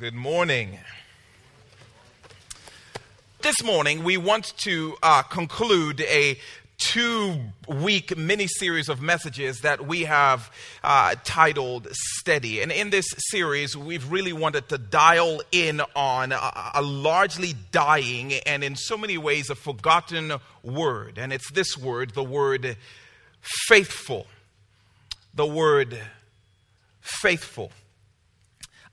Good morning. This morning, we want to uh, conclude a two week mini series of messages that we have uh, titled Steady. And in this series, we've really wanted to dial in on a, a largely dying and in so many ways a forgotten word. And it's this word, the word faithful. The word faithful.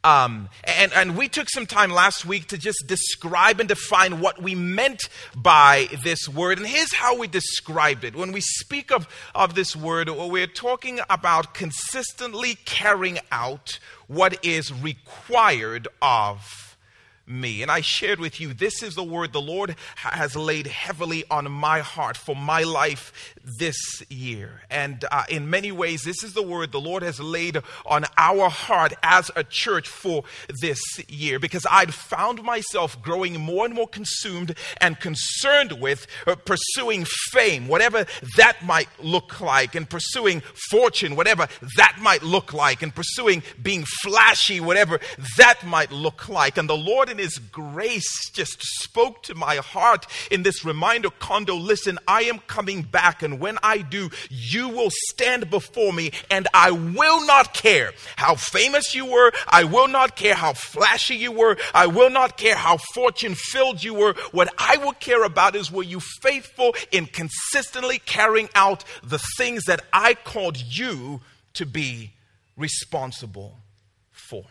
Um, and, and we took some time last week to just describe and define what we meant by this word. And here's how we described it. When we speak of, of this word, we're talking about consistently carrying out what is required of me. And I shared with you, this is the word the Lord has laid heavily on my heart for my life this year. And uh, in many ways, this is the word the Lord has laid on our heart as a church for this year because I'd found myself growing more and more consumed and concerned with uh, pursuing fame, whatever that might look like, and pursuing fortune, whatever that might look like, and pursuing being flashy, whatever that might look like. And the Lord, in His grace, just spoke to my heart in this reminder Kondo listen, I am coming back and when I do, you will stand before me, and I will not care how famous you were. I will not care how flashy you were. I will not care how fortune filled you were. What I will care about is were you faithful in consistently carrying out the things that I called you to be responsible for.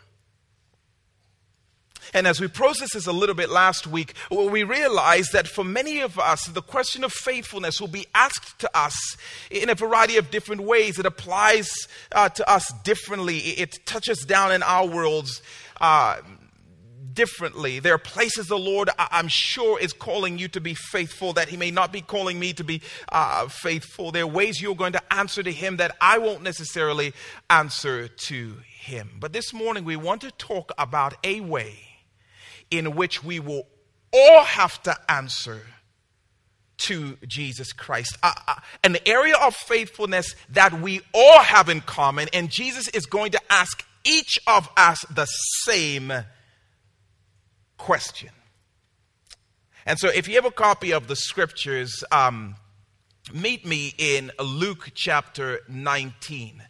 And as we processed this a little bit last week, we realized that for many of us, the question of faithfulness will be asked to us in a variety of different ways. It applies uh, to us differently, it touches down in our worlds. Uh, differently. There are places the Lord, I'm sure, is calling you to be faithful that He may not be calling me to be uh, faithful. There are ways you're going to answer to Him that I won't necessarily answer to Him. But this morning, we want to talk about a way in which we will all have to answer to Jesus Christ. Uh, uh, an area of faithfulness that we all have in common, and Jesus is going to ask each of us the same question. And so, if you have a copy of the scriptures, um, meet me in Luke chapter 19.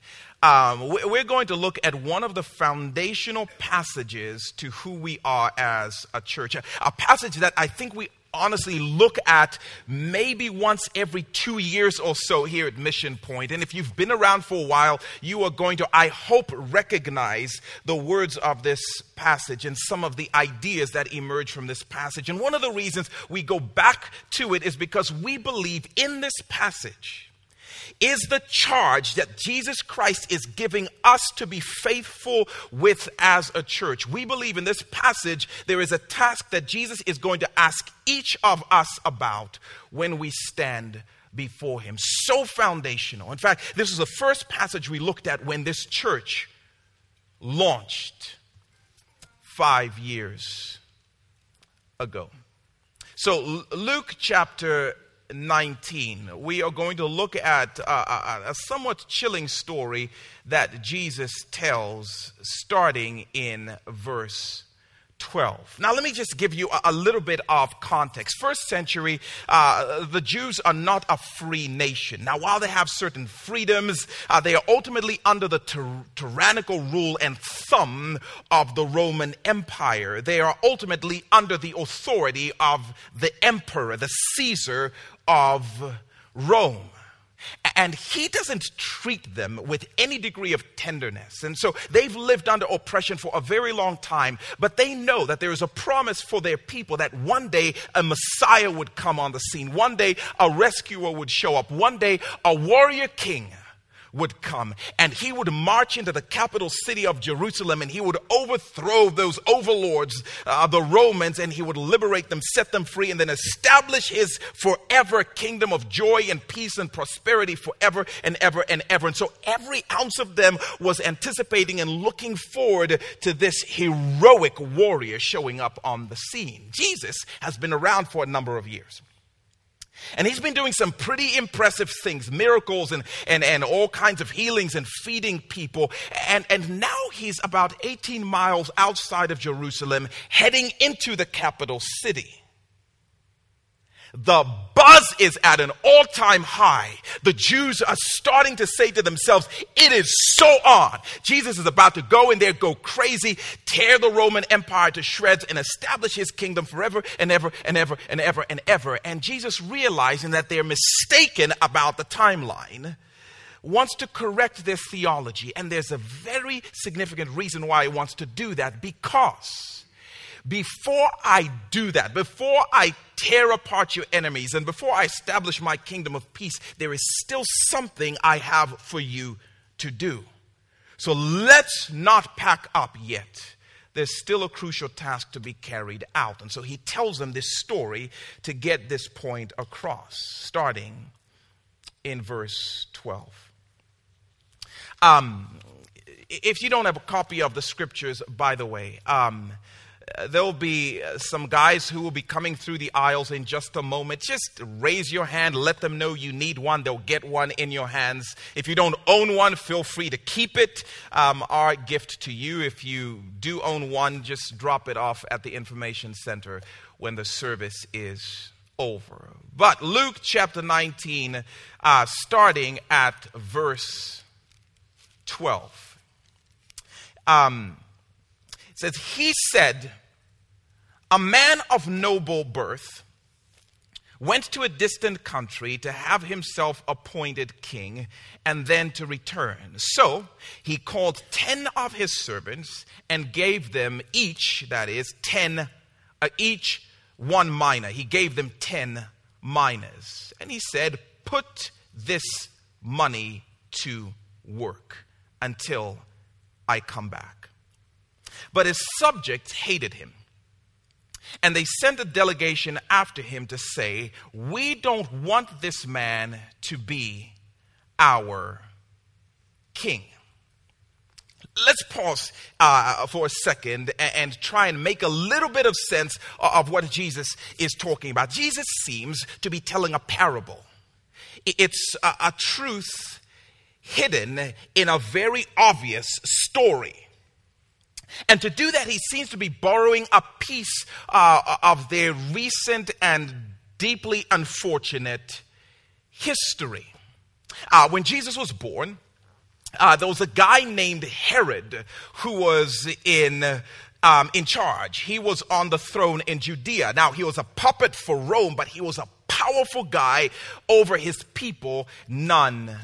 Um, we're going to look at one of the foundational passages to who we are as a church. A passage that I think we honestly look at maybe once every two years or so here at Mission Point. And if you've been around for a while, you are going to, I hope, recognize the words of this passage and some of the ideas that emerge from this passage. And one of the reasons we go back to it is because we believe in this passage is the charge that Jesus Christ is giving us to be faithful with as a church. We believe in this passage there is a task that Jesus is going to ask each of us about when we stand before Him. So foundational. In fact, this is the first passage we looked at when this church launched five years ago. So, Luke chapter 19, we are going to look at a, a, somewhat chilling story that Jesus tells starting in verse 12. Now, let me just give you a, a little bit of context. First century, uh, the Jews are not a free nation. Now, while they have certain freedoms, uh, they are ultimately under the tyr- tyrannical rule and thumb of the Roman Empire. They are ultimately under the authority of the emperor, the Caesar of Rome. And he doesn't treat them with any degree of tenderness. And so they've lived under oppression for a very long time, but they know that there is a promise for their people that one day a Messiah would come on the scene. One day a rescuer would show up. One day a warrior king would come and he would march into the capital city of Jerusalem and he would overthrow those overlords, uh, the Romans, and he would liberate them, set them free, and then establish his forever kingdom of joy and peace and prosperity forever and ever and ever. And so every ounce of them was anticipating and looking forward to this heroic warrior showing up on the scene. Jesus has been around for a number of years. And he's been doing some pretty impressive things, miracles and, and, and all kinds of healings and feeding people. And, and now he's about 18 miles outside of Jerusalem, heading into the capital city. The buzz is at an all time high. The Jews are starting to say to themselves, It is so on. Jesus is about to go in there, go crazy, tear the Roman Empire to shreds, and establish his kingdom forever and ever and ever and ever and ever. And Jesus, realizing that they're mistaken about the timeline, wants to correct their theology. And there's a very significant reason why he wants to do that because before I do that, before I tear apart your enemies, and before I establish my kingdom of peace, there is still something I have for you to do. So let's not pack up yet. There's still a crucial task to be carried out. And so he tells them this story to get this point across, starting in verse 12. Um, if you don't have a copy of the scriptures, by the way, um, there'll be uh, some guys who will be coming through the aisles in just a moment. Just raise your hand, let them know you need one. They'll get one in your hands. If you don't own one, feel free to keep it. Um, our gift to you. If you do own one, just drop it off at the information center when the service is over. But Luke chapter 19, uh, starting at verse 12. Um, says, He said, A man of noble birth went to a distant country to have himself appointed king and then to return. So he called ten of his servants and gave them each, that is, ten, uh, each one mina. He gave them ten minas. And he said, Put this money to work until I come back. But his subjects hated him. And they sent a delegation after him to say, We don't want this man to be our king. Let's pause uh, for a second and, and, try and make a little bit of sense of what Jesus is talking about. Jesus seems to be telling a parable, it's a, a truth hidden in a very obvious story. And to do that, he seems to be borrowing a piece uh, of their recent and deeply unfortunate history. Uh, when Jesus was born, uh, there was a guy named Herod who was in. Um, in charge. He was on the throne in Judea. Now, he was a puppet for Rome, but he was a powerful guy over his people, none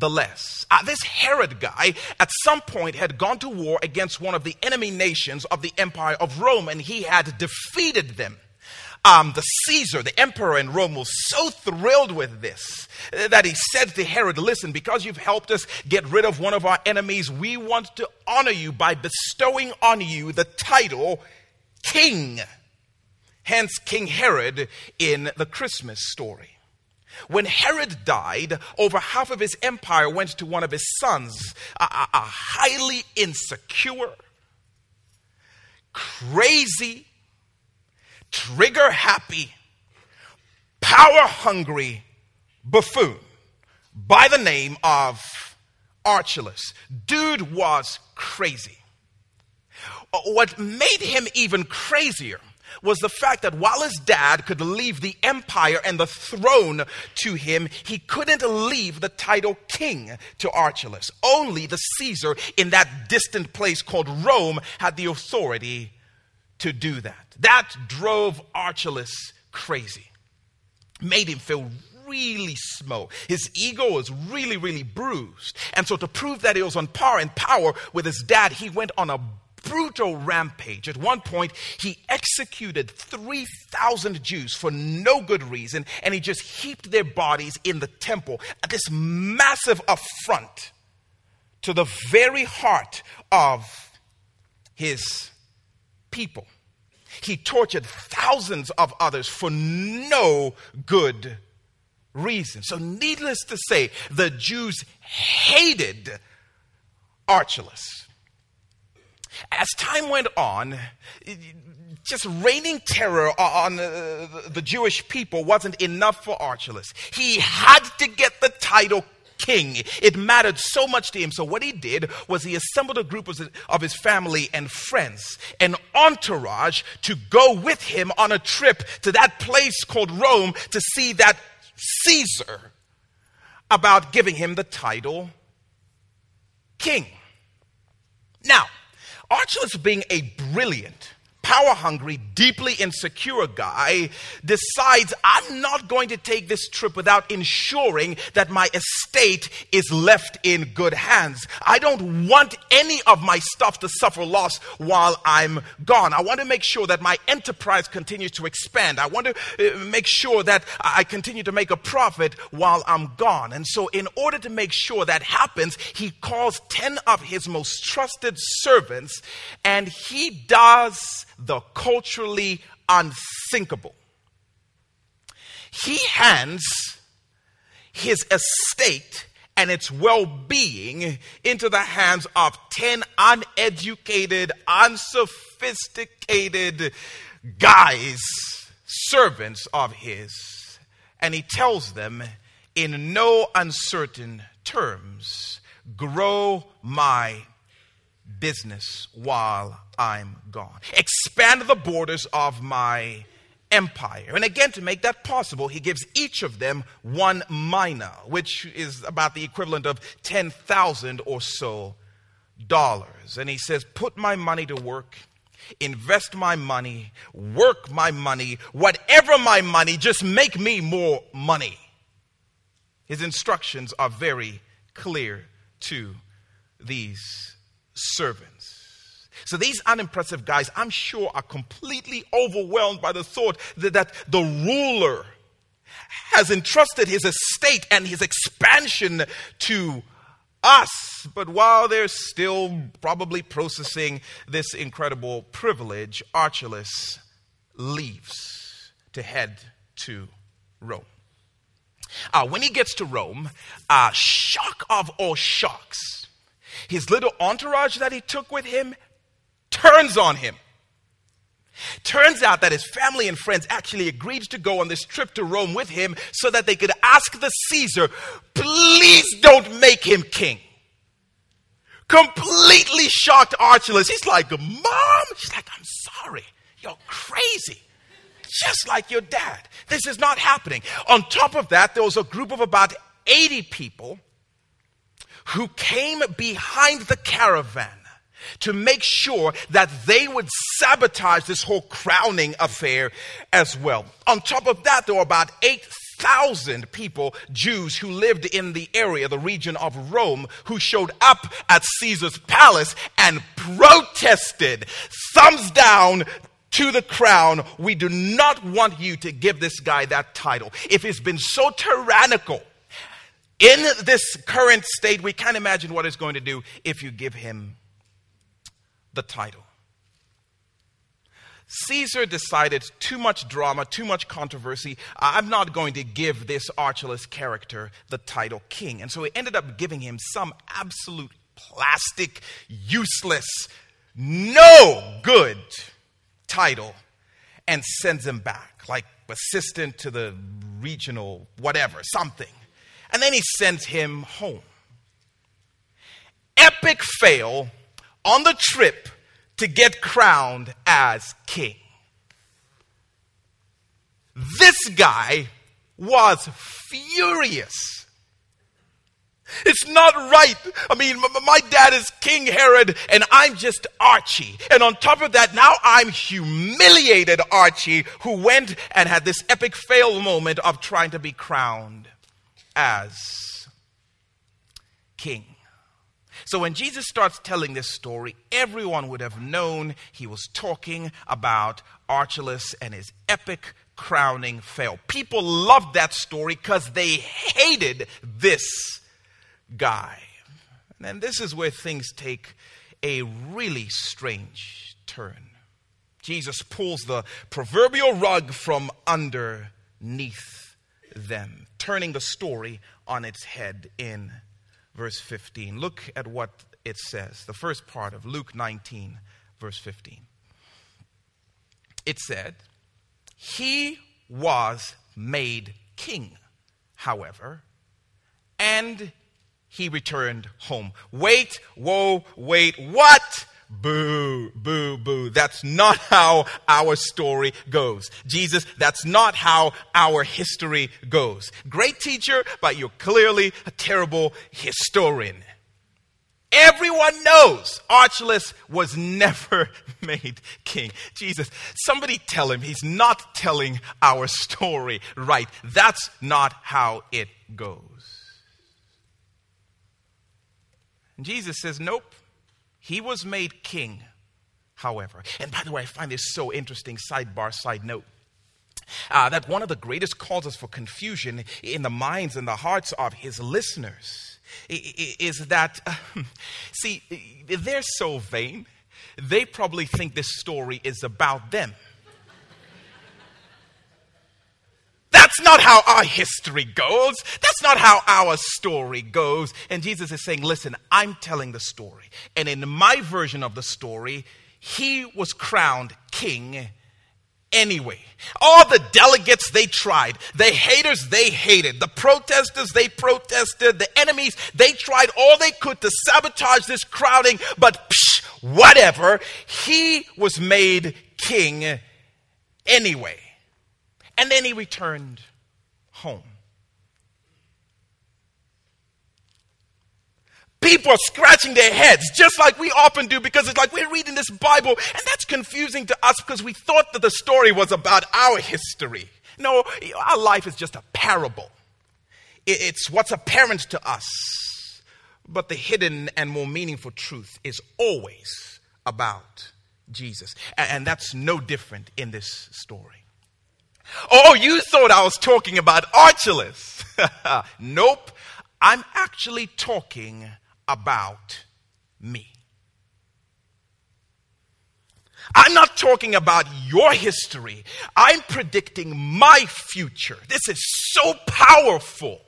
the less. Uh, this Herod guy at some point had gone to war against one of the enemy nations of the Empire of Rome and he had defeated them. Um, the Caesar, the emperor in Rome, was so thrilled with this uh, that he said to Herod, Listen, because you've helped us get rid of one of our enemies, we want to honor you by bestowing on you the title King. Hence, King Herod in the Christmas story. When Herod died, over half of his empire went to one of his sons, a, a, a highly insecure, crazy, trigger happy, power hungry buffoon by the name of Archelaus. Dude was crazy. What made him even crazier was the fact that while his dad could leave the empire and the throne to him, he couldn't leave the title king to Archelaus. Only the Caesar in that distant place called Rome had the authority to do that. That drove Archelaus crazy, made him feel really small. His ego was really, really bruised. And so, to prove that he was on par and power with his dad, he went on a brutal rampage. At one point, he executed 3,000 Jews for no good reason, and he just heaped their bodies in the temple this massive affront to the very heart of his people. He tortured thousands of others for no good reason. So, needless to say, the Jews hated Archelaus. As time went on, just reigning terror on uh, the Jewish people wasn't enough for Archelaus. He had to get the title king. It mattered so much to him. So, what he did was he assembled a group of his family and friends, an entourage, to go with him on a trip to that place called Rome to see that Caesar about giving him the title king. Now, Archelaus, being a brilliant, power hungry, deeply insecure guy decides I'm not going to take this trip without ensuring that my estate is left in good hands. I don't want any of my stuff to suffer loss while I'm gone. I want to make sure that my enterprise continues to expand. I want to uh, make sure that I continue to make a profit while I'm gone. And so, in order to make sure that happens, he calls 10 of his most trusted servants and he does the culturally unthinkable. He hands his estate and its well being into the hands of 10 uneducated, unsophisticated guys, servants of his. And he tells them in no uncertain terms grow my business while I'm gone. Expand the borders of my empire. And again, to make that possible, he gives each of them one mina, which is about the equivalent of 10,000 or so dollars. And he says, Put my money to work, invest my money, work my money, whatever my money, just make me more money. His instructions are very clear to these servants. So these unimpressive guys, I'm sure, are completely overwhelmed by the thought that, that the ruler has entrusted his estate and his expansion to us. But while they're still probably processing this incredible privilege, Archelaus leaves to head to Rome. Uh, when he gets to Rome, uh, shock of all shocks, his little entourage that he took with him turns on him. Turns out that his family and friends actually agreed to go on this trip to Rome with him so that they could ask the Caesar, please don't make him king. Completely shocked Archelaus. He's like, Mom? She's like, I'm sorry. You're crazy. Just like your dad. This is not happening. On top of that, there was a group of about 80 people who came behind the caravan to make sure that they would sabotage this whole crowning affair as well. On top of that, there were about 8,000 people, Jews, who lived in the area, the region of Rome, who showed up at Caesar's palace and protested. Thumbs down, to the crown. We do not want you to give this guy that title. If he's been so tyrannical in this current state, we can't imagine what it's going to do if you give him the title. Caesar decided too much drama, too much controversy. I'm not going to give this Archelaus character the title king. And so he ended up giving him some absolute plastic, useless, no good title and sends him back, like assistant to the regional whatever, something. And then he sends him home. Epic fail on the trip to get crowned as king. This guy was furious. It's not right. I mean, my dad is King Herod and I'm just Archie. And on top of that, now I'm humiliated Archie who went and had this epic fail moment of trying to be crowned as king. So when Jesus starts telling this story, everyone would have known he was talking about Archelaus and his epic crowning fail. People loved that story because they hated this guy. And this is where things take a really strange turn. Jesus pulls the proverbial rug from underneath them, turning the story on its head in verse 15. Look at what it says, the first part of Luke 19, verse 15. it said, He was made king, however, and he returned home. Wait, whoa, wait, what? Boo, boo, boo. That's not how our story goes. Jesus, that's not how our history goes. Great teacher, but you're clearly a terrible historian. Everyone knows Archelaus was never made king. Jesus, somebody tell him he's not telling our story right. That's not how it goes. And Jesus says, Nope. He was made king, however. And by the way, I find this so interesting, sidebar, side note. Uh, that one of the greatest causes for confusion in the minds and the hearts of his listeners is that, uh, see, they're so vain, they probably think this story is about them. That's not how our history goes. That's not how our story goes. And Jesus is saying, listen, I'm telling the story. And in my version of the story, he was crowned king anyway. All the delegates, they tried. The haters, they hated. The protesters, they protested. The enemies, they tried all they could to sabotage this crowding. But psh, whatever. He was made king anyway. And then he returned home. People are scratching their heads just like we often do because it's like we're reading this Bible and that's confusing to us because we thought that the story was about our history. No, our life is just a parable. It's what's apparent to us. But the hidden and more meaningful truth is always about Jesus. And that's no different in this story. Oh, oh, you thought I was talking about Archelaus. nope. I'm actually talking about me. I'm not talking about your history. I'm predicting my future. This is so powerful.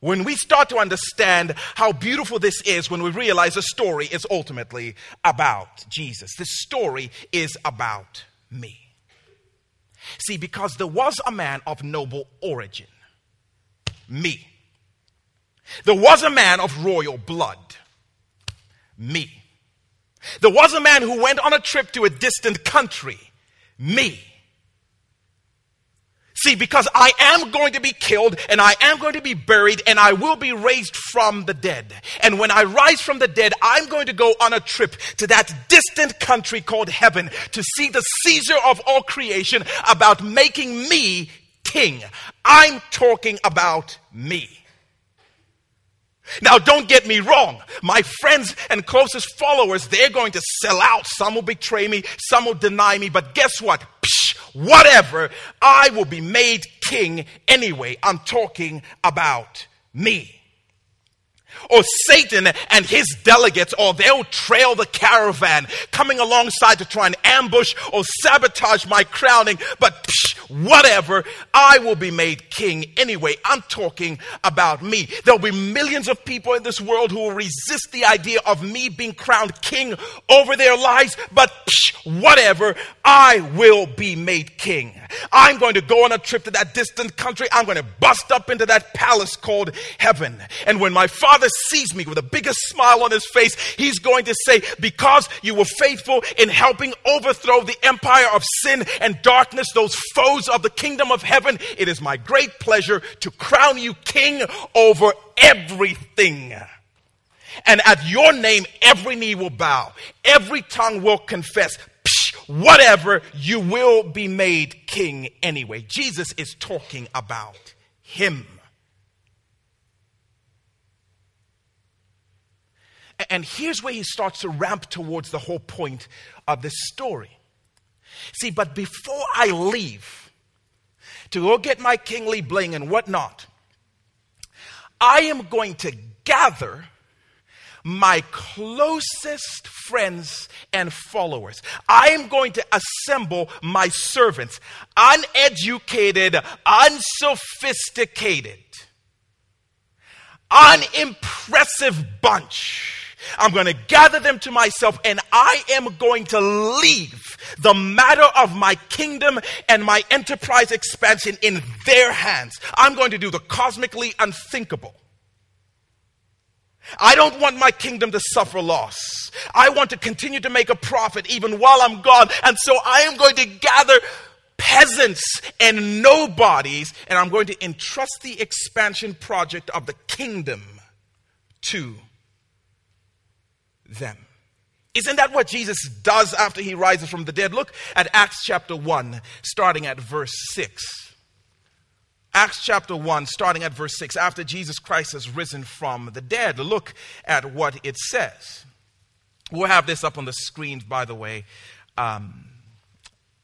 When we start to understand how beautiful this is, when we realize the story is ultimately about Jesus, this story is about me. See, because there was a man of noble origin, me. There was a man of royal blood, me. There was a man who went on a trip to a distant country, me. See, because I am going to be killed and I am going to be buried and I will be raised from the dead. And when I rise from the dead, I'm going to go on a trip to that distant country called heaven to see the Caesar of all creation about making me king. I'm talking about me. Now, don't get me wrong. My friends and closest followers, they're going to sell out. Some will betray me, some will deny me, but guess what? Psh, whatever. I will be made king anyway. I'm talking about me or Satan and his delegates, or they'll trail the caravan coming alongside to try and ambush or sabotage my crowning. But psh, whatever, I will be made king anyway. I'm talking about me. There'll be millions of people in this world who will resist the idea of me being crowned king over their lives, but psh, whatever, I will be made king. I'm going to go on a trip to that distant country. I'm going to bust up into that palace called heaven. And when my father sees me with the biggest smile on his face, he's going to say, Because you were faithful in helping overthrow the empire of sin and darkness, those foes of the kingdom of heaven, it is my great pleasure to crown you king over everything. And at your name, every knee will bow, every tongue will confess. Whatever, you will be made king anyway. Jesus is talking about him. And here's where he starts to ramp towards the whole point of this story. See, but before I leave to go get my kingly bling and whatnot, I am going to gather my closest friends and followers. I am going to assemble my servants, uneducated, unsophisticated, unimpressive bunch I'm going to gather them to myself and I am going to leave the matter of my kingdom and my enterprise expansion in their hands. I'm going to do the cosmically unthinkable. I don't want my kingdom to suffer loss. I want to continue to make a profit even while I'm gone. And so I am going to gather peasants and nobodies, and I'm going to entrust the expansion project of the kingdom to them. Isn't that what Jesus does after he rises from the dead? Look at Acts chapter 1, starting at verse 6. Acts chapter 1, starting at verse 6, after Jesus Christ has risen from the dead, look at what it says. We'll have this up on the screen, by the way. Um,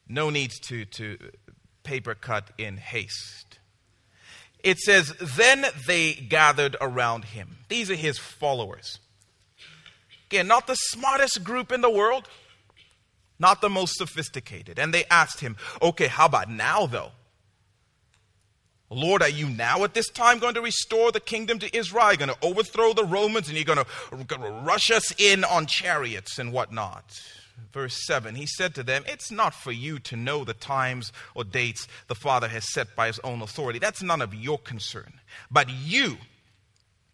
no need to, to paper cut in haste. It says, Then they gathered around him. These are his followers. Again, not the smartest group in the world, not the most sophisticated. And they asked him, Okay, how about now, though? Lord, are you now at this time going to restore the kingdom to Israel? You're going to overthrow the Romans and you're going to, rush us in on chariots and whatnot. Verse 7 He said to them, It's not for you to know the times or dates the Father has set by his own authority. That's none of your concern. But you,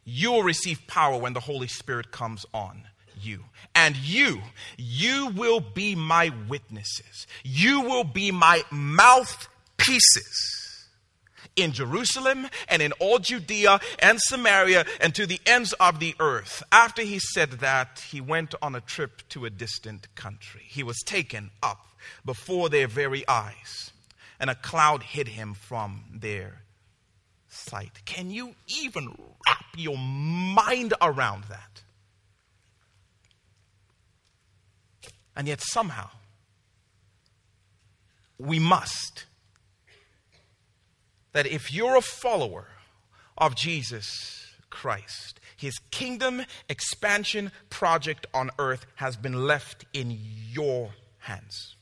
you will receive power when the Holy Spirit comes on you. And you, you will be my witnesses. You will be my mouthpieces in Jerusalem and in all Judea and Samaria and to the ends of the earth. After he said that, he went on a trip to a distant country. He was taken up before their very eyes, and a cloud hid him from their sight. Can you even wrap your mind around that? And yet, somehow, we must that if you're a follower of Jesus Christ, his kingdom expansion project on earth has been left in your hands.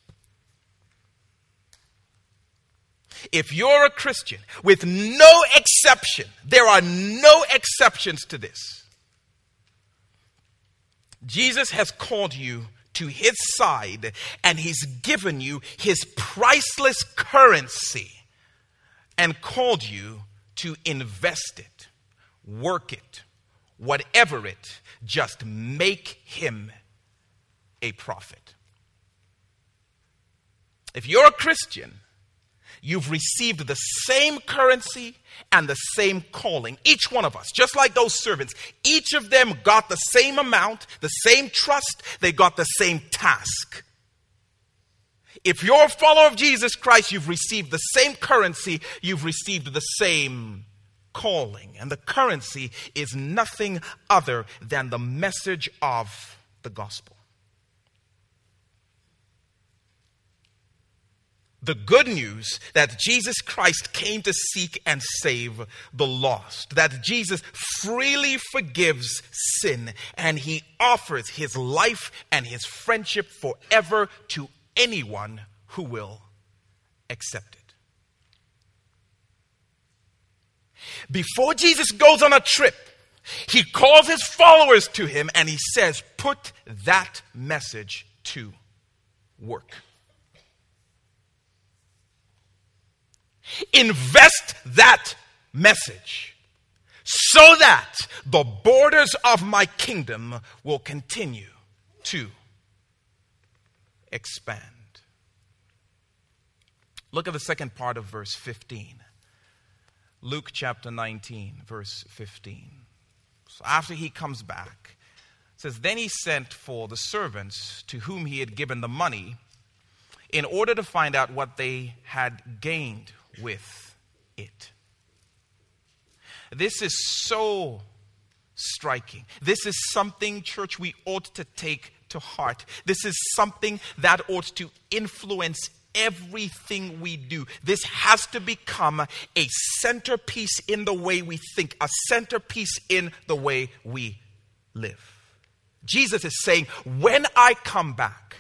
If you're a Christian, with no exception, there are no exceptions to this. Jesus has called you to his side and he's given you his priceless currency and called you to invest it, work it, whatever it, just make him a profit. If you're a Christian, you've received the same currency and the same calling. Each one of us, just like those servants, each of them got the same amount, the same trust, they got the same task. If you're a follower of Jesus Christ, you've received the same currency, you've received the same calling. And the currency is nothing other than the message of the gospel. The good news that Jesus Christ came to seek and save the lost, that Jesus freely forgives sin and he offers his life and his friendship forever to anyone who will accept it. Before Jesus goes on a trip, he calls his followers to him and he says, Put that message to work. Invest that message so that the borders of my kingdom will continue to expand. Look at the second part of verse 15. Luke chapter 19, verse 15. So after he comes back, says, Then he sent for the servants to whom he had given the money in order to find out what they had gained with it. This is so striking. This is something, church, we ought to take to heart. This is something that ought to influence everything we do. This has to become a centerpiece in the way we think, a centerpiece in the way we live. Jesus is saying, when I come back,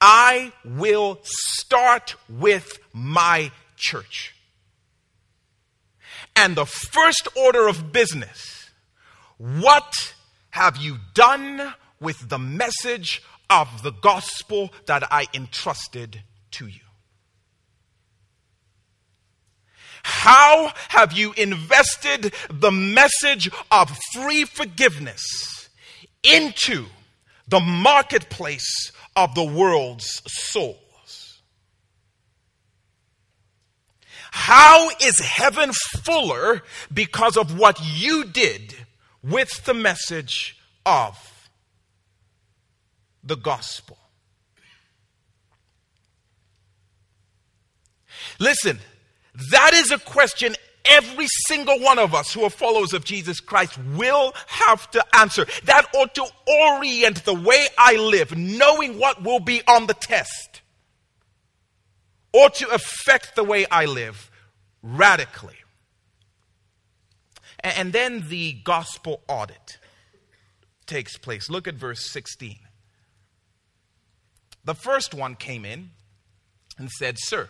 I will start with my church. And the first order of business, what have you done with the message of the gospel that I entrusted to you? How have you invested the message of free forgiveness into the marketplace of the world's souls? How is heaven fuller because of what you did with the message of the gospel? Listen, that is a question every single one of us who are followers of Jesus Christ will have to answer. That ought to orient the way I live, knowing what will be on the test, ought to affect the way I live radically. And then the gospel audit takes place. Look at verse 16. The first one came in and said, Sir,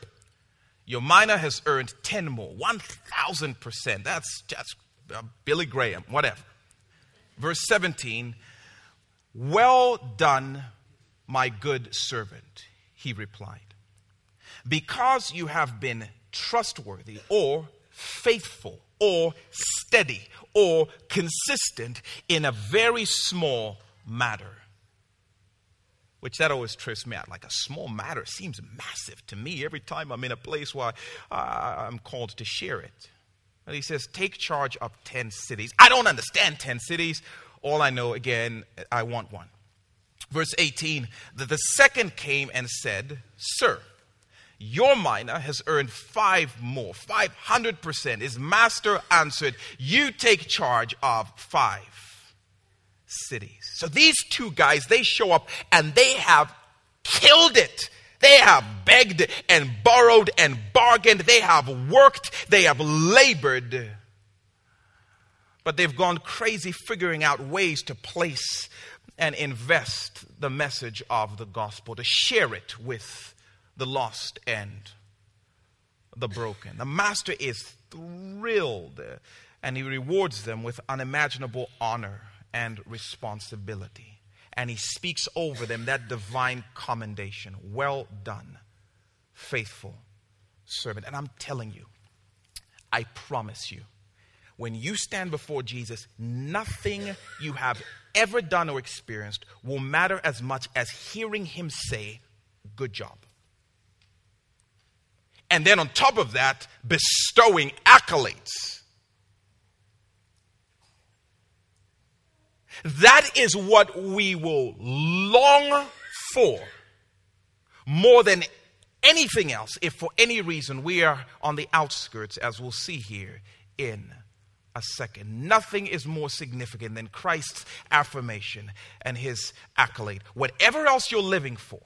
your mina has earned 10 more, 1,000%. That's just uh, Billy Graham, whatever. Verse 17 Well done, my good servant, he replied. Because you have been trustworthy or faithful or steady or consistent in a very small matter which that always trips me out. Like a small matter seems massive to me every time I'm in a place where I'm called to share it. And he says, Take charge of 10 cities. I don't understand 10 cities. All I know, again, I want one. Verse 18 that the second came and said, Sir, your mina has earned five more, 500%. His master answered, You take charge of five cities. So these two guys, they show up and they have killed it. They have begged and borrowed and bargained. They have worked. They have labored. But they've gone crazy figuring out ways to place and invest the message of the gospel, to share it with the lost and the broken. The master is thrilled and he rewards them with unimaginable honor and responsibility. And he speaks over them that divine commendation. Well done, faithful servant. And I'm telling you, I promise you, when you stand before Jesus, nothing you have ever done or experienced will matter as much as hearing him say, Good job. And then on top of that, bestowing accolades That is what we will long for more than anything else if for any reason we are on the outskirts, as we'll see here in a second. Nothing is more significant than Christ's affirmation and his accolade. Whatever else you're living for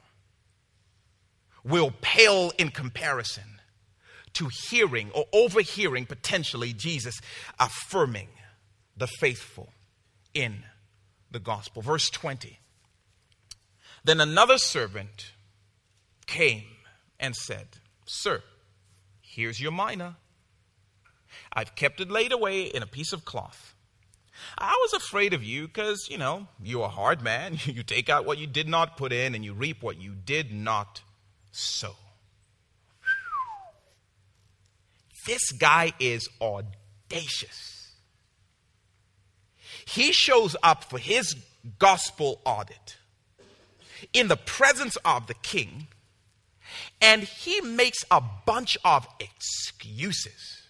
will pale in comparison to hearing or overhearing potentially Jesus affirming the faithful in the gospel. Verse 20. Then another servant came and said, Sir, here's your mina. I've kept it laid away in a piece of cloth. I was afraid of you because, you know, you're a hard man. You take out what you did not put in and you reap what you did not sow. This guy is audacious he shows up for his gospel audit in the presence of the king and he makes a bunch of excuses.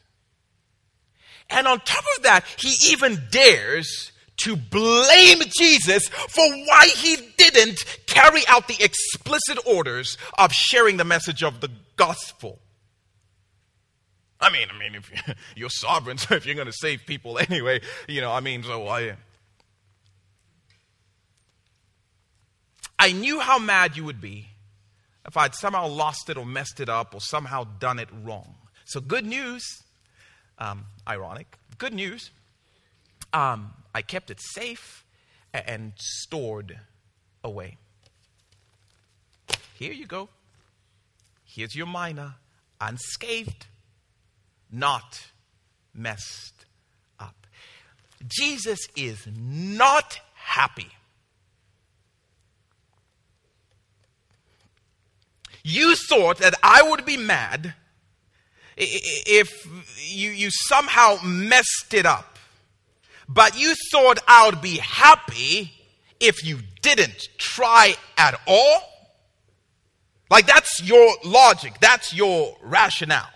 And on top of that, he even dares to blame Jesus for why he didn't carry out the explicit orders of sharing the message of the gospel. I mean, I mean, if you're sovereign, so if you're going to save people anyway, you know, I mean, so I. I knew how mad you would be if I'd somehow lost it or messed it up or somehow done it wrong. So, good news, um, ironic, good news, um, I kept it safe and stored away. Here you go. Here's your mina, unscathed not messed up. Jesus is not happy. You thought that I would be mad if you, you somehow messed it up. But you thought I would be happy if you didn't try at all? Like, that's your logic, that's your rationale.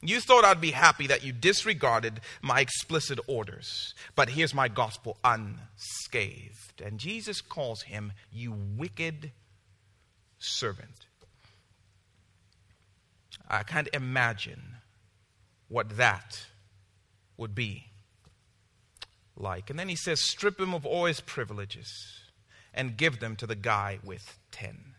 You thought I'd be happy that you disregarded my explicit orders, but here's my gospel unscathed. And Jesus calls him, You wicked servant. I can't imagine what that would be like. And then he says, Strip him of all his privileges and give them to the guy with 10.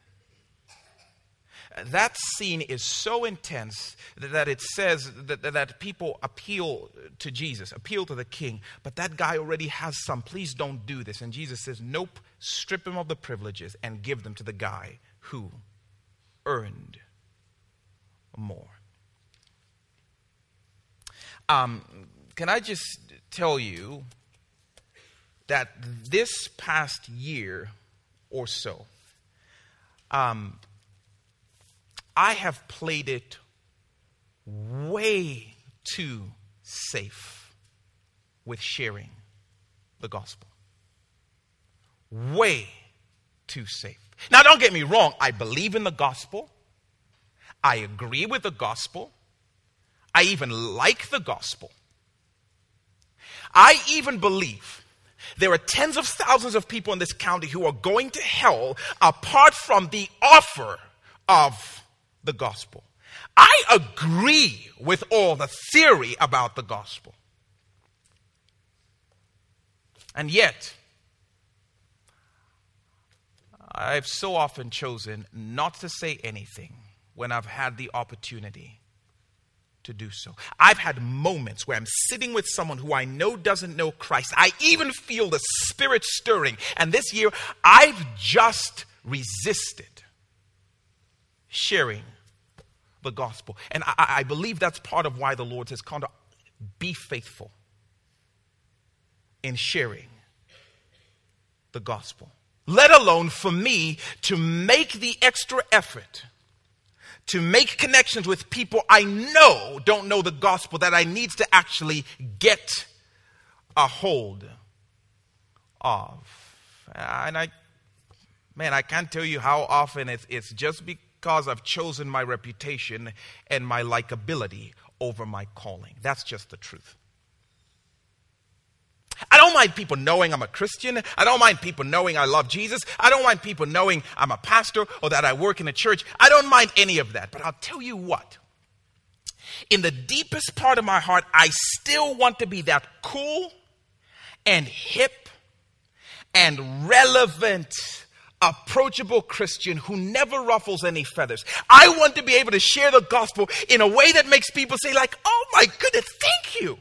That scene is so intense that it says that, that people appeal to Jesus, appeal to the king, but that guy already has some. Please don't do this. And Jesus says, Nope, strip him of the privileges and give them to the guy who earned more. Um, can I just tell you that this past year or so, um, I have played it way too safe with sharing the gospel. Way too safe. Now, don't get me wrong, I believe in the gospel, I agree with the gospel, I even like the gospel. I even believe there are tens of thousands of people in this county who are going to hell apart from the offer of the gospel. I agree with all the theory about the gospel. And yet, I've so often chosen not to say anything when I've had the opportunity to do so. I've had moments where I'm sitting with someone who I know doesn't know Christ. I even feel the Spirit stirring. And this year, I've just resisted sharing the gospel. And I, I believe that's part of why the Lord says, Kondo, be faithful in sharing the gospel. Let alone for me to make the extra effort to make connections with people I know don't know the gospel that I need to actually get a hold of. And I, man, I can't tell you how often it's, it's just because I've chosen my reputation and my likability over my calling. That's just the truth. I don't mind people knowing I'm a Christian. I don't mind people knowing I love Jesus. I don't mind people knowing I'm a pastor or that I work in a church. I don't mind any of that. But I'll tell you what. In the deepest part of my heart, I still want to be that cool and hip and relevant approachable Christian who never ruffles any feathers. I want to be able to share the gospel in a way that makes people say like, "Oh my goodness, thank you."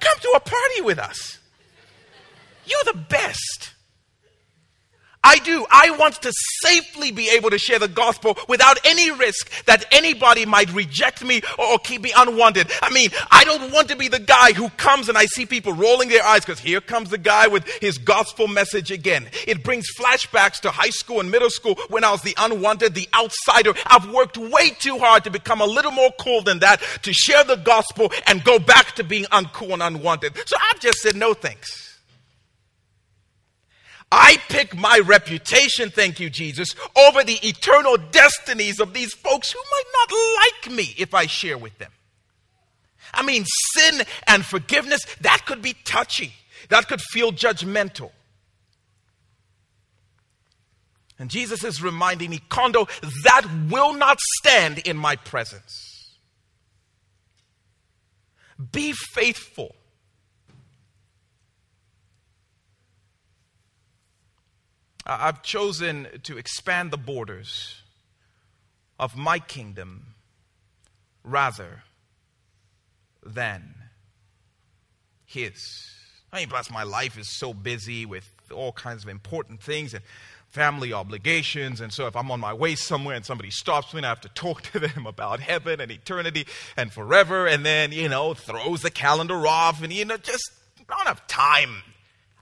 Come to a party with us. You're the best. I do. I want to safely be able to share the gospel without any risk that anybody might reject me or keep me unwanted. I mean, I don't want to be the guy who comes and I see people rolling their eyes because here comes the guy with his gospel message again. It brings flashbacks to high school and middle school when I was the unwanted, the outsider. I've worked way too hard to become a little more cool than that, to share the gospel and go back to being uncool and unwanted. So I've just said no thanks. I pick my reputation, thank you, Jesus, over the eternal destinies of these folks who might not like me if I share with them. I mean, sin and forgiveness, that could be touchy, that could feel judgmental. And Jesus is reminding me, Kondo, that will not stand in my presence. Be faithful I've chosen to expand the borders of my kingdom rather than his. I mean, plus my life is so busy with all kinds of important things and family obligations. And so if I'm on my way somewhere and somebody stops me and I have to talk to them about heaven and eternity and forever, and then, you know, throws the calendar off and, you know, just don't have time.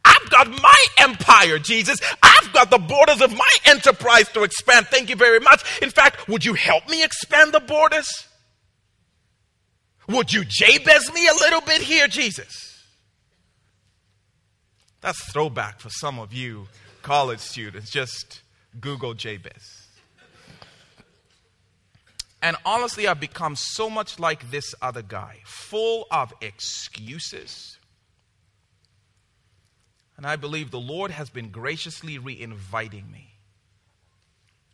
I've got my empire, Jesus. I've got the borders of my enterprise to expand. Thank you very much. In fact, would you help me expand the borders? Would you Jabez me a little bit here, Jesus? That's throwback for some of you college students. Just Google Jabez. And honestly, I've become so much like this other guy, full of excuses. And I believe the Lord has been graciously re inviting me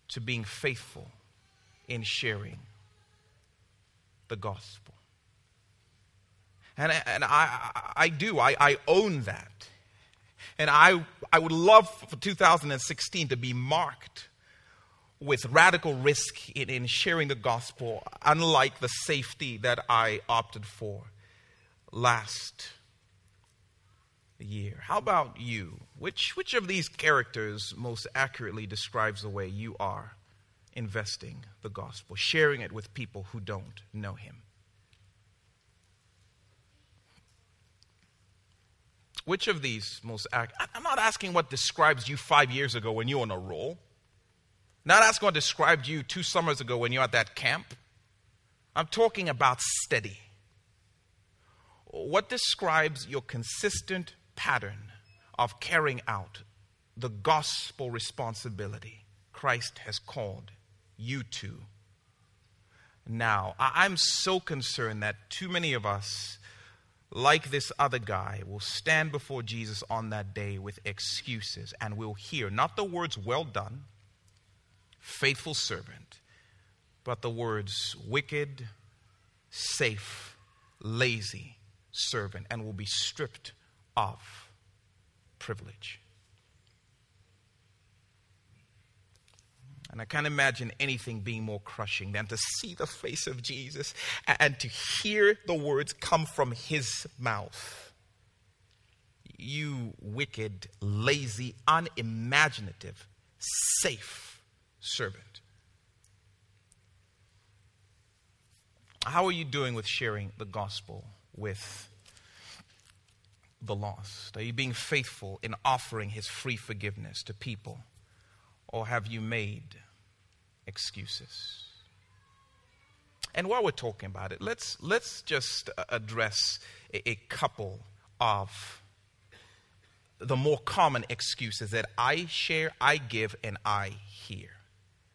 to being faithful in sharing the gospel. And, and I, I do, I, I own that. And I, I would love for 2016 to be marked with radical risk in, in sharing the gospel, unlike the safety that I opted for last year. How about you? Which, which of these characters most accurately describes the way you are investing the gospel, sharing it with people who don't know Him? Which of these most act? I'm not asking what describes you five years ago when you were on a roll. Not asking what described you two summers ago when you were at that camp. I'm talking about steady. What describes your consistent pattern of carrying out the gospel responsibility Christ has called you to? Now, I'm so concerned that too many of us like this other guy, will stand before Jesus on that day with excuses and will hear not the words, well done, faithful servant, but the words, wicked, safe, lazy servant, and will be stripped of privilege. And I can't imagine anything being more crushing than to see the face of Jesus and to hear the words come from his mouth. You wicked, lazy, unimaginative, safe servant. How are you doing with sharing the gospel with the lost? Are you being faithful in offering his free forgiveness to people? Or have you made excuses? And while we're talking about it, let's, let's just address a, a couple of the more common excuses that I share, I give, and I hear.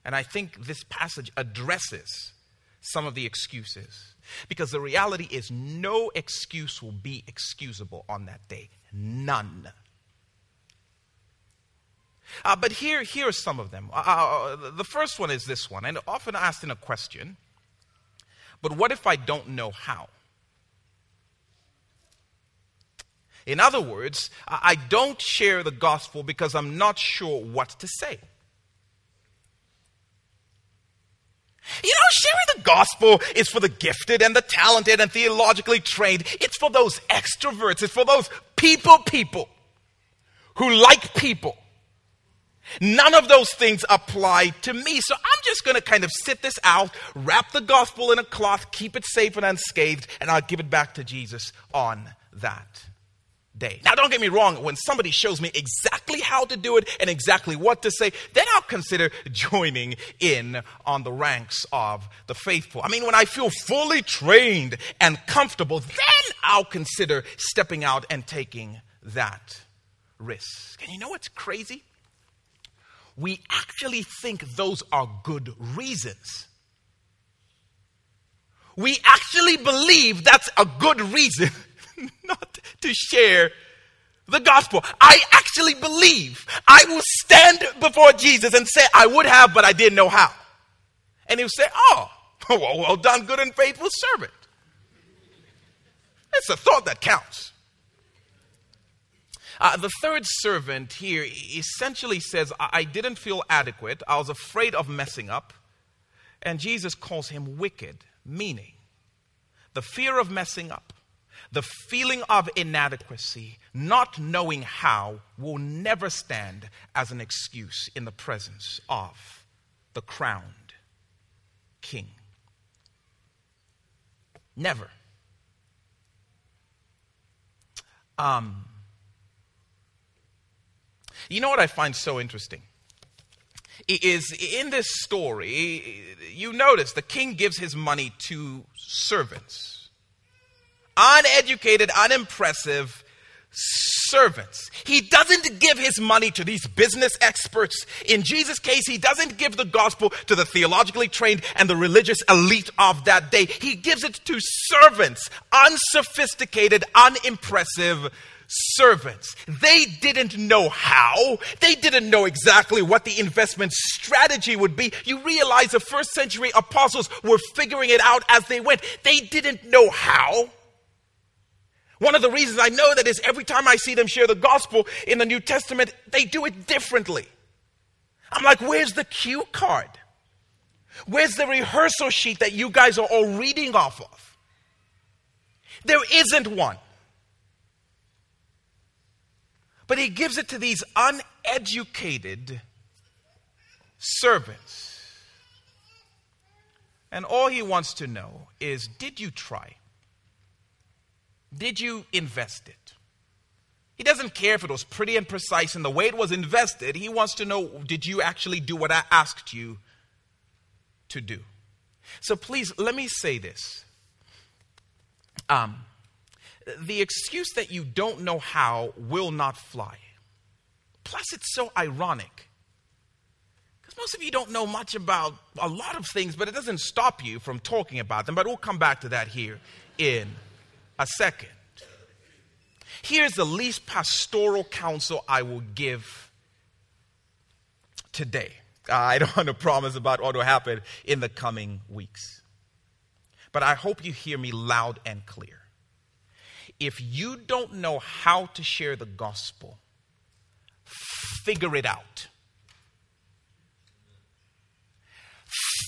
And I think this passage addresses some of the excuses. Because the reality is, no excuse will be excusable on that day. None. Uh, but here, here are some of them. Uh, uh, the first one is this one, and often asked in a question But what if I don't know how? In other words, I don't share the gospel because I'm not sure what to say. You know, sharing the gospel is for the gifted and the talented and theologically trained. It's for those extroverts. It's for those people people who like people None of those things apply to me. So I'm just going to kind of sit this out, wrap the gospel in a cloth, keep it safe and unscathed, and I'll give it back to Jesus on that day. Now, don't get me wrong, when somebody shows me exactly how to do it and exactly what to say, then I'll consider joining in on the ranks of the faithful. I mean, when I feel fully trained and comfortable, then I'll consider stepping out and taking that risk. And you know what's crazy? we actually think those are good reasons. We actually believe that's a good reason not to share the gospel. I actually believe I will stand before Jesus and say, I would have, but I didn't know how. And he'll say, Oh, well, well done, good and faithful servant. It's a thought that counts. Uh, the third servant here essentially says, I didn't feel adequate. I was afraid of messing up. And Jesus calls him wicked, meaning the fear of messing up, the feeling of inadequacy, not knowing how, will never stand as an excuse in the presence of the crowned king. Never. Um, you know what I find so interesting? Is in this story, you notice the king gives his money to servants. Uneducated, unimpressive servants. He doesn't give his money to these business experts. In Jesus' case, he doesn't give the gospel to the theologically trained and the religious elite of that day. He gives it to servants, unsophisticated, unimpressive servants. They didn't know how. They didn't know exactly what the investment strategy would be. You realize the first century apostles were figuring it out as they went. They didn't know how. One of the reasons I know that is every time I see them share the gospel in the New Testament, they do it differently. I'm like, where's the cue card? Where's the rehearsal sheet that you guys are all reading off of? There isn't one. But he gives it to these uneducated servants. And all he wants to know is did you try? Did you invest it? He doesn't care if it was pretty and precise in the way it was invested. He wants to know did you actually do what I asked you to do? So please, let me say this. Um, the excuse that you don't know how will not fly. Plus, it's so ironic. Because most of you don't know much about a lot of things, but it doesn't stop you from talking about them. But we'll come back to that here in a second. Here's the least pastoral counsel I will give today. Uh, I don't want to promise about what will happen in the coming weeks. But I hope you hear me loud and clear. If you don't know how to share the gospel, figure it out.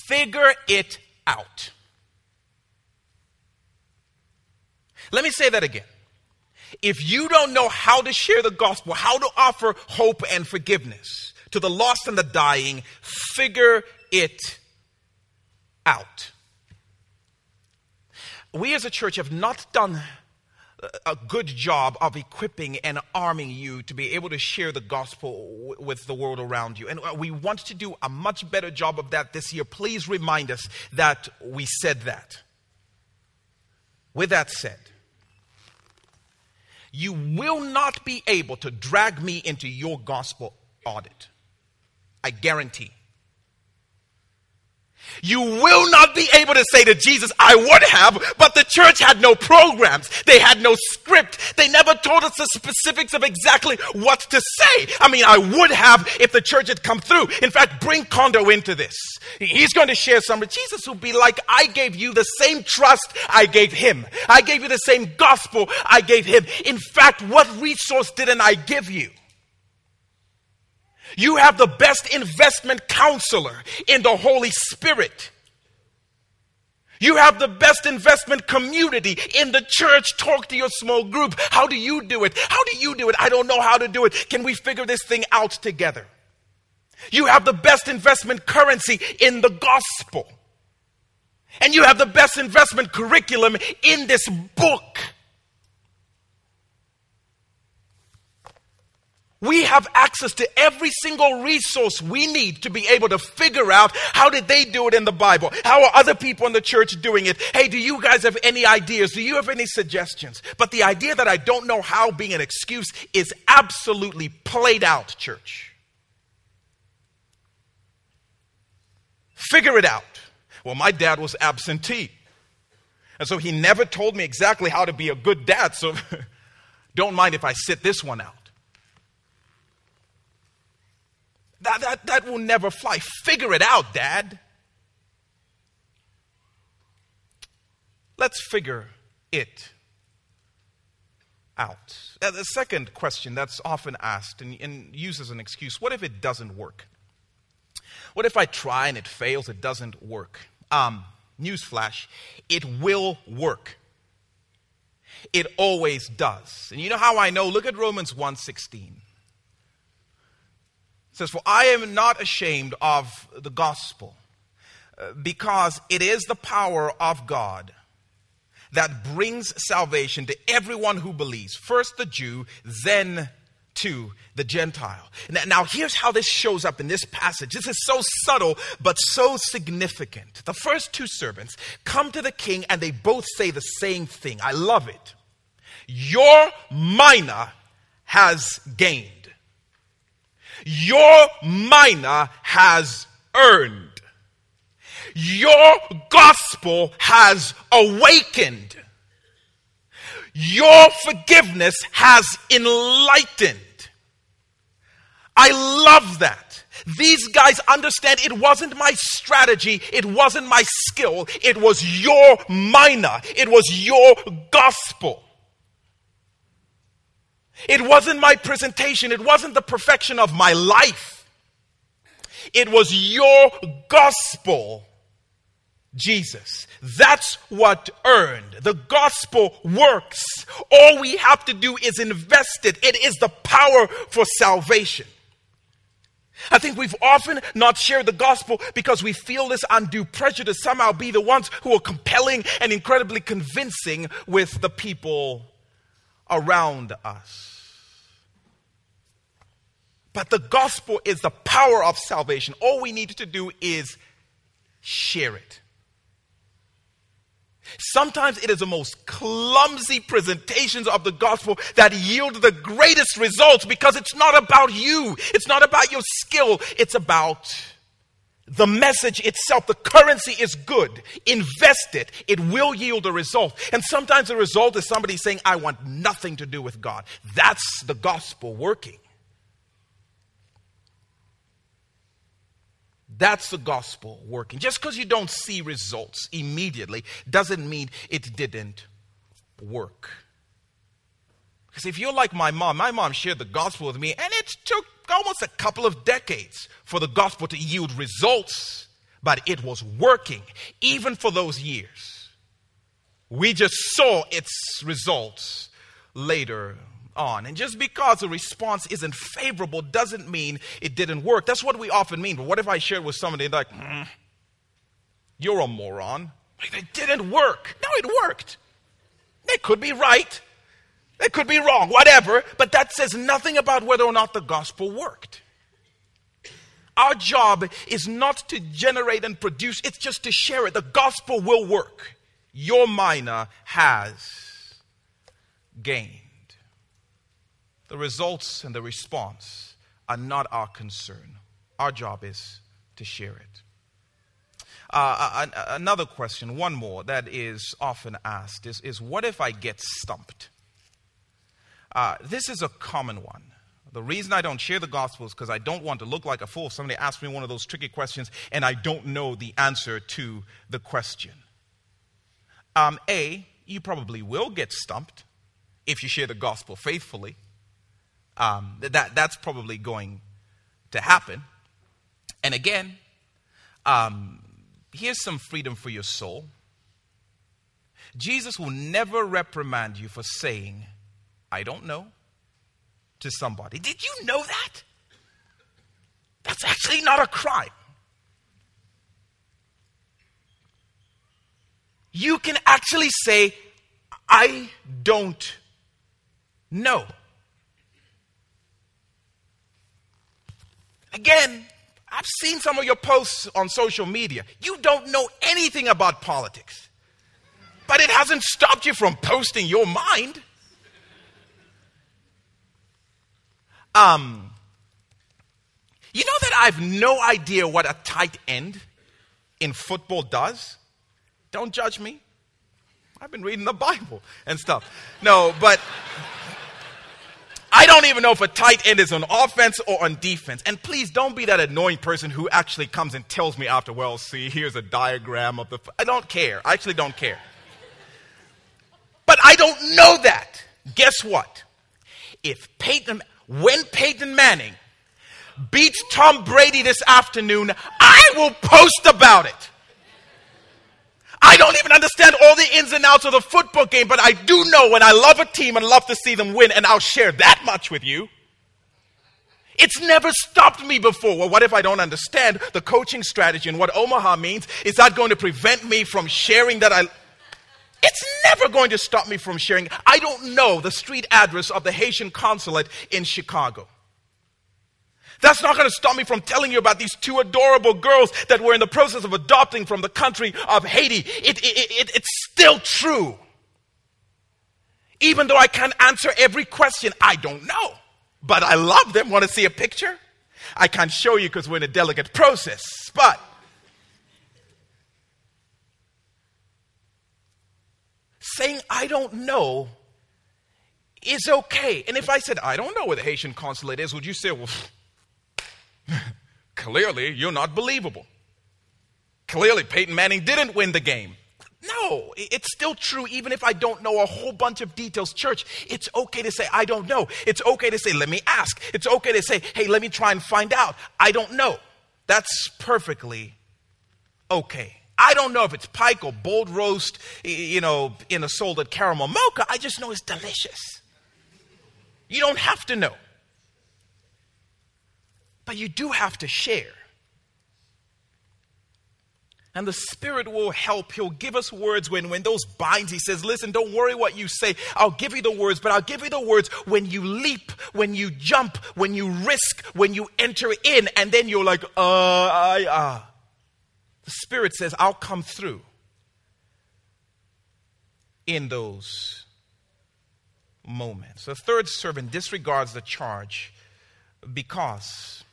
Figure it out. Let me say that again. If you don't know how to share the gospel, how to offer hope and forgiveness to the lost and the dying, figure it out. We as a church have not done a good job of equipping and arming you to be able to share the gospel with the world around you. And uh, we want to do a much better job of that this year. Please remind us that we said that. With that said, you will not be able to drag me into your gospel audit. I guarantee. You will not be able to say to Jesus, I would have, but the church had no programs. They had no script. They never told us the specifics of exactly what to say. I mean, I would have if the church had come through. In fact, bring Kondo into this. He's going to share some. Jesus will be like, I gave you the same trust I gave him. I gave you the same gospel I gave him. In fact, what resource didn't I give you? You have the best investment counselor in the Holy Spirit. You have the best investment community in the church. Talk to your small group. How do you do it? How do you do it? I don't know how to do it. Can we figure this thing out together? You have the best investment currency in the gospel. And you have the best investment curriculum in this book. We have access to every single resource we need to be able to figure out how did they do it in the Bible? How are other people in the church doing it? Hey, do you guys have any ideas? Do you have any suggestions? But the idea that I don't know how being an excuse is absolutely played out, church. Figure it out. Well, my dad was absentee. And so he never told me exactly how to be a good dad, so don't mind if I sit this one out. That, that, that will never fly. Figure it out, Dad. Let's figure it out. Uh, the second question that's often asked and, and used as an excuse what if it doesn't work? What if I try and it fails? It doesn't work. Um, newsflash, it will work. It always does. And you know how I know? Look at Romans 1:16. Says, For I am not ashamed of the gospel, uh, because it is the power of God that brings salvation to everyone who believes. First the Jew, then to the Gentile. Now, here's how this shows up in this passage. This is so subtle, but so significant. The first two servants come to the king and they both say the same thing. I love it. Your mina has gained. Your mina has earned. Your gospel has awakened. Your forgiveness has enlightened. I love that. These guys understand it wasn't my strategy, it wasn't my skill, it was your mina, it was your gospel. It wasn't my presentation, it wasn't the perfection of my life. It was your gospel, Jesus. That's what earned. The gospel works. All we have to do is invest it. It is the power for salvation. I think we've often not shared the gospel because we feel this undue pressure to somehow be the ones who are compelling and incredibly convincing with the people around us. But the gospel is the power of salvation. All we need to do is share it. Sometimes it is the most clumsy presentations of the gospel that yield the greatest results because it's not about you. It's not about your skill. It's about the message itself. The currency is good. Invest it. It will yield a result. And sometimes the result is somebody saying, I want nothing to do with God. That's the gospel working. That's the gospel working. Just because you don't see results immediately doesn't mean it didn't work. Because if you're like my mom, my mom shared the gospel with me, and it took almost a couple of decades for the gospel to yield results, but it was working even for those years. We just saw its results later on. And just because the response isn't favorable doesn't mean it didn't work. That's what we often mean. But what if I shared with somebody like, mm, you're a moron? Like, it didn't work. No, it worked. They could be right. They could be wrong, whatever. But that says nothing about whether or not the gospel worked. Our job is not to generate and produce, it's just to share it. The gospel will work. Your mina has gained. The results and the response are not our concern. Our job is to share it. Uh, another question, one more, that is often asked is, is what if I get stumped? Uh, this is a common one. The reason I don't share the gospel is because I don't want to look like a fool. Somebody asks me one of those tricky questions and I don't know the answer to the question. Um, a, you probably will get stumped if you share the gospel faithfully. Um, that, that's probably going to happen. And again, um, here's some freedom for your soul. Jesus will never reprimand you for saying, I don't know, to somebody. Did you know that? That's actually not a crime. You can actually say, I don't know. Again, I've seen some of your posts on social media. You don't know anything about politics, but it hasn't stopped you from posting your mind. Um, you know that I've no idea what a tight end in football does? Don't judge me. I've been reading the Bible and stuff. No, but I don't even know if a tight end is on offense or on defense. And please don't be that annoying person who actually comes and tells me after, well, see, here's a diagram of the. I don't care. I actually don't care. But I don't know that. Guess what? If Peyton, when Peyton Manning beats Tom Brady this afternoon, I will post about it. I don't even understand all the ins and outs of the football game, but I do know when I love a team and love to see them win, and I'll share that much with you. It's never stopped me before. Well, what if I don't understand the coaching strategy and what Omaha means? Is that going to prevent me from sharing that I. It's never going to stop me from sharing. I don't know the street address of the Haitian consulate in Chicago. That's not going to stop me from telling you about these two adorable girls that we're in the process of adopting from the country of Haiti. It, it, it, it's still true. Even though I can't answer every question, I don't know. But I love them. Want to see a picture? I can't show you because we're in a delicate process. But saying I don't know is okay. And if I said, I don't know where the Haitian consulate is, would you say, well, clearly you're not believable? Clearly, Peyton Manning didn't win the game. No, it's still true even if I don't know a whole bunch of details. Church, it's okay to say, I don't know. It's okay to say, let me ask. It's okay to say, hey, let me try and find out. I don't know. That's perfectly okay. I don't know if it's pike or bold roast, you know, in a salted caramel mocha. I just know it's delicious. You don't have to know. But you do have to share. And the Spirit will help. He'll give us words when, when those binds, He says, Listen, don't worry what you say. I'll give you the words, but I'll give you the words when you leap, when you jump, when you risk, when you enter in, and then you're like, uh, I, uh. The Spirit says, I'll come through in those moments. The third servant disregards the charge because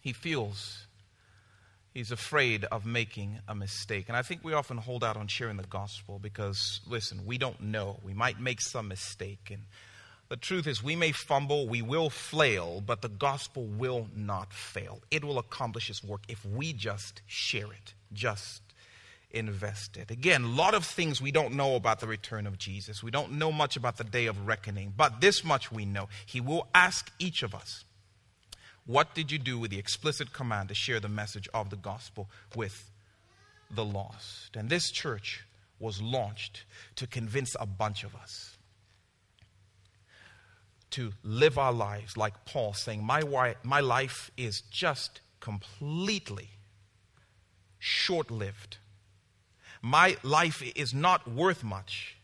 he feels He's afraid of making a mistake. And I think we often hold out on sharing the gospel because, listen, we don't know. We might make some mistake. And the truth is, we may fumble, we will flail, but the gospel will not fail. It will accomplish its work if we just share it, just invest it. Again, a lot of things we don't know about the return of Jesus. We don't know much about the day of reckoning, but this much we know. He will ask each of us what did you do with the explicit command to share the message of the gospel with the lost? And this church was launched to convince a bunch of us to live our lives like Paul saying, My, wife, my life is just completely short lived. My life is not worth much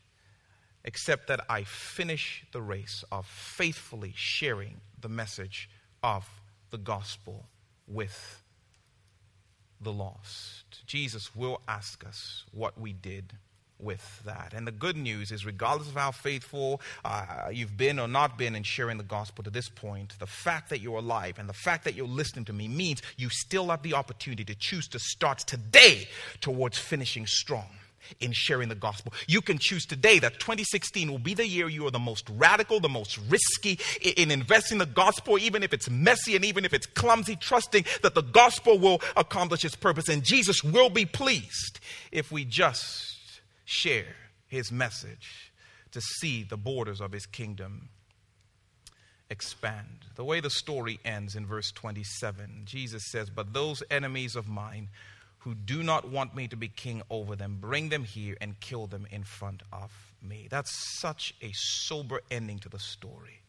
except that I finish the race of faithfully sharing the message of the gospel with the lost. Jesus will ask us what we did with that. And the good news is, regardless of how faithful uh, you've been or not been in sharing the gospel to this point, the fact that you're alive and the fact that you're listening to me means you still have the opportunity to choose to start today towards finishing strong in sharing the gospel. You can choose today that 2016 will be the year you are the most radical, the most risky in investing the gospel, even if it's messy and even if it's clumsy, trusting that the gospel will accomplish its purpose and Jesus will be pleased if we just share his message to see the borders of his kingdom expand. The way the story ends in verse 27, Jesus says, But those enemies of mine, who do not want me to be king over them, bring them here and kill them in front of me. That's such a sober ending to the story.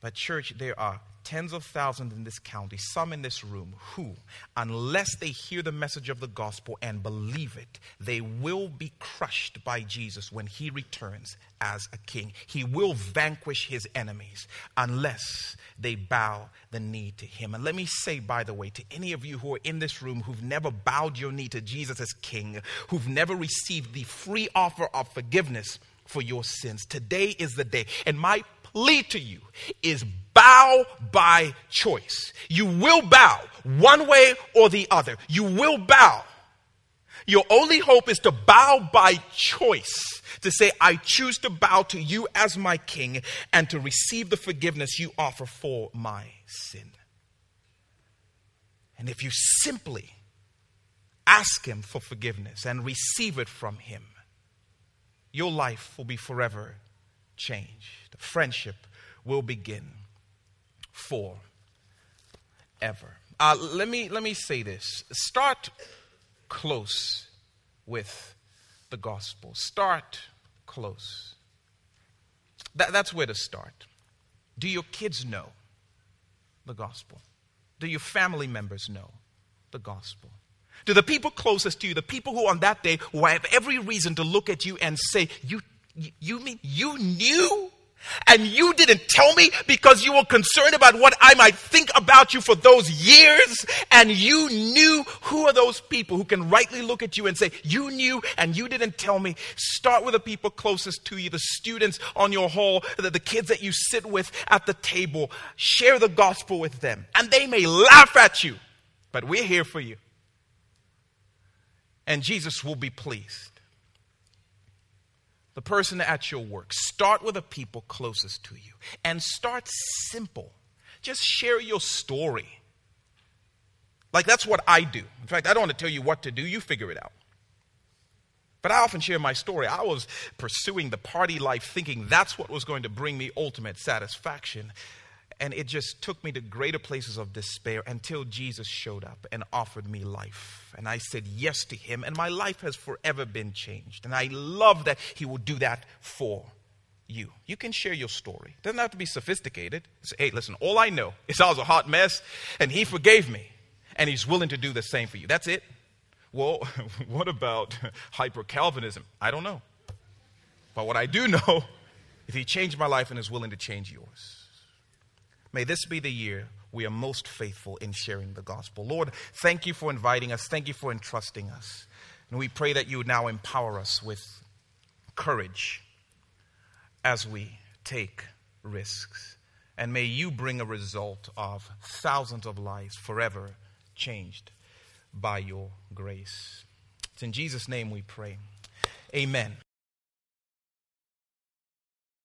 But, church, there are tens of thousands in this county, some in this room, who, unless they hear the message of the gospel and believe it, they will be crushed by Jesus when he returns as a king. He will vanquish his enemies unless they bow the knee to him. And let me say, by the way, to any of you who are in this room who've never bowed your knee to Jesus as king, who've never received the free offer of forgiveness for your sins, today is the day. And my plea to you is bow by choice. You will bow one way or the other. You will bow. Your only hope is to bow by choice, to say, I choose to bow to you as my king and to receive the forgiveness you offer for my sin. And if you simply ask him for forgiveness and receive it from him, your life will be forever changed. Friendship will begin forever. Uh, let, me, let me say this. Start close with the gospel. Start close. That, that's where to start. Do your kids know the gospel? Do your family members know the gospel? Do the people closest to you, the people who on that day will have every reason to look at you and say, You, you mean you knew? And you didn't tell me because you were concerned about what I might think about you for those years. And you knew who are those people who can rightly look at you and say, You knew and you didn't tell me. Start with the people closest to you, the students on your hall, the, the kids that you sit with at the table. Share the gospel with them. And they may laugh at you, but we're here for you. And Jesus will be pleased the person at your work. Start with the people closest to you and start simple. Just share your story. Like that's what I do. In fact, I don't want to tell you what to do, you figure it out. But I often share my story. I was pursuing the party life thinking that's what was going to bring me ultimate satisfaction. And it just took me to greater places of despair until Jesus showed up and offered me life. And I said yes to him, and my life has forever been changed. And I love that he will do that for you. You can share your story. It doesn't have to be sophisticated. Say, hey, listen, all I know is I was a hot mess, and he forgave me, and he's willing to do the same for you. That's it. Well, what about hyper Calvinism? I don't know. But what I do know is he changed my life and is willing to change yours. May this be the year we are most faithful in sharing the gospel. Lord, thank you for inviting us. Thank you for entrusting us. And we pray that you would now empower us with courage as we take risks. And may you bring a result of thousands of lives forever changed by your grace. It's in Jesus' name we pray. Amen.